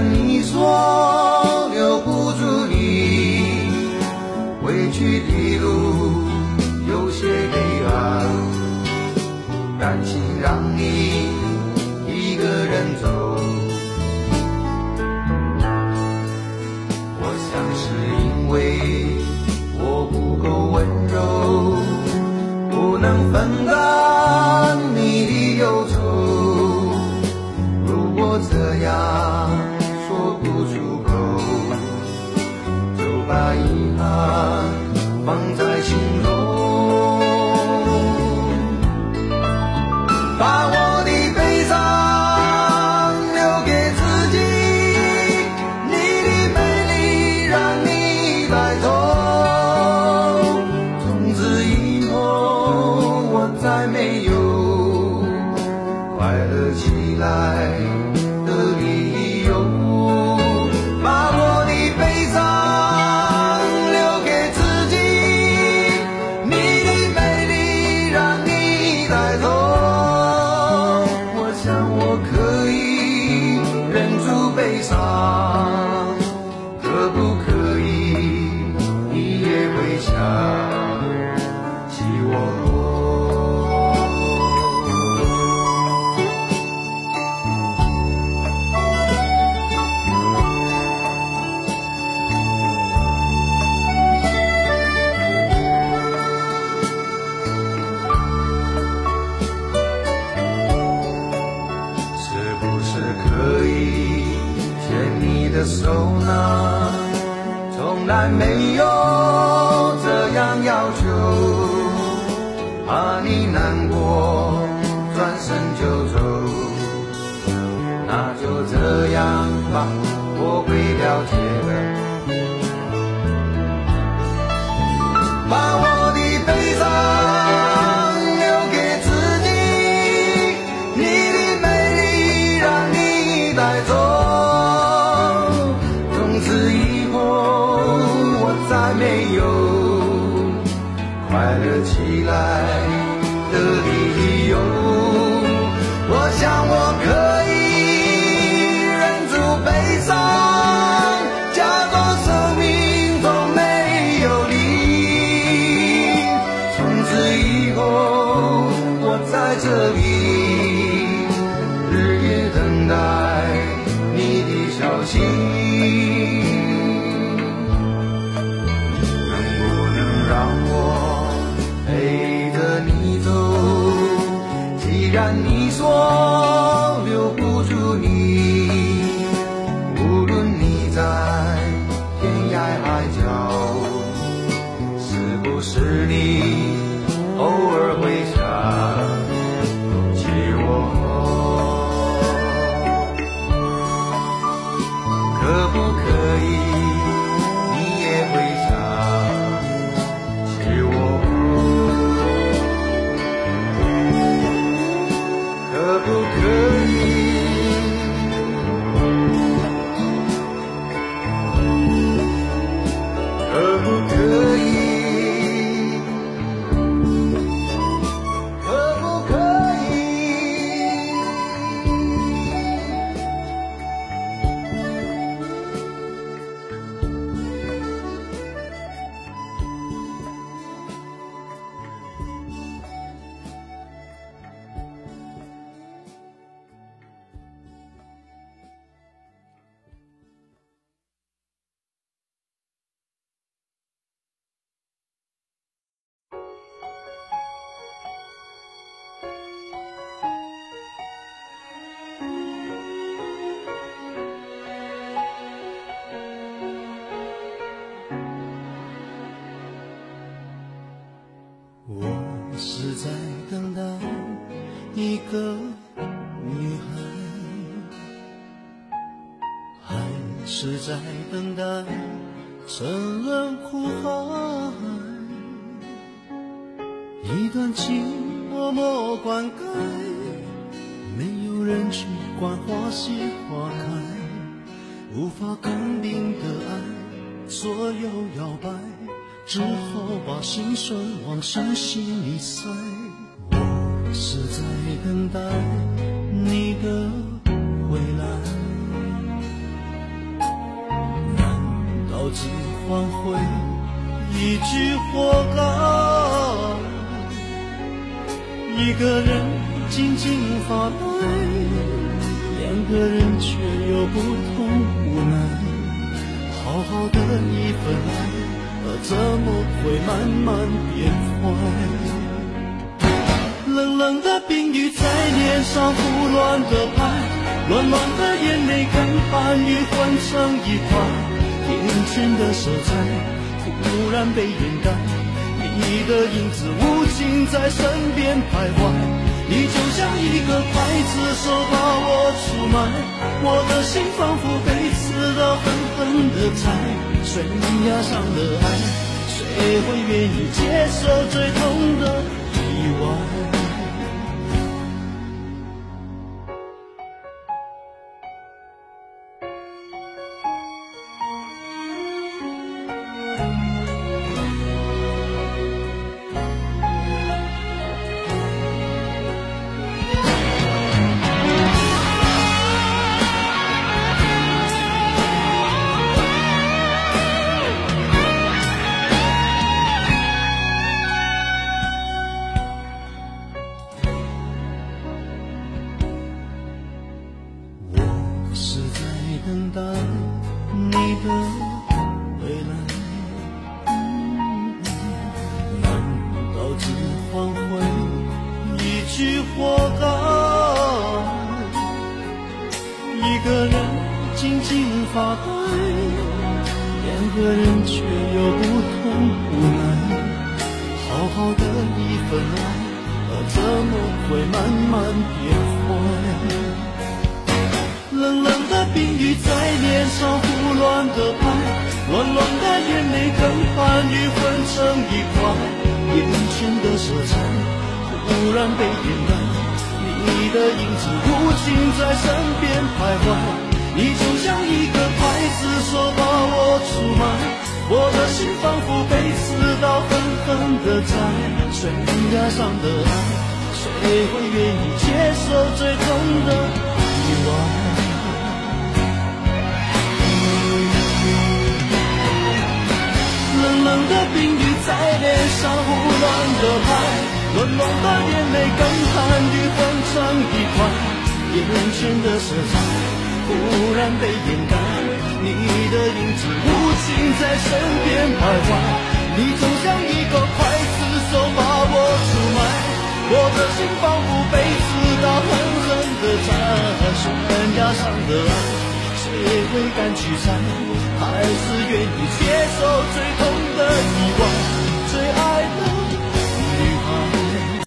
你说想起我是不是可以牵你的手呢？从来没有。要求怕你难过转身就走。那就这样吧我会了解心。是在等待沉沦苦海。一段情默默灌溉没有人去管花谢花开。无法肯定的爱左右摇摆只好把心酸往深心里塞。我是在等待你的我只换回一句活该一个人静静发呆两个人却有不同无奈好好的一份爱怎么会慢慢变坏？冷冷的冰雨在脸上胡乱的拍暖暖的眼泪跟寒雨混成一块眼前的色彩忽然被掩盖，你的影子无情在身边徘徊。你就像一个刽子手把我出卖，我的心仿佛被刺刀狠狠地踩，悬崖上的爱，谁会愿意接受最痛等待你的归来，难道只换回一句“活该”？一个人静静发呆，两个人却又不同无奈。好好的一份爱，怎么会慢慢变坏？冷冷的冰雨在脸上胡乱的拍暖暖的眼泪跟寒雨混成一块眼前的色彩忽然被掩盖你的影子无情在身边徘徊你就像一个刽子手把我出卖。我的心仿佛被刺刀狠狠的宰悬崖上的爱谁会愿意接受最痛的意外冷的冰雨在脸上胡乱的拍，暖暖的眼泪跟寒雨混成一块，眼前的色彩忽然被掩盖，你的影子无情在身边徘徊，你总像一个刽子手把我出卖，我的心仿佛被刺刀狠狠的扎，悬崖上的爱，谁会敢去猜？还是愿意接受最痛？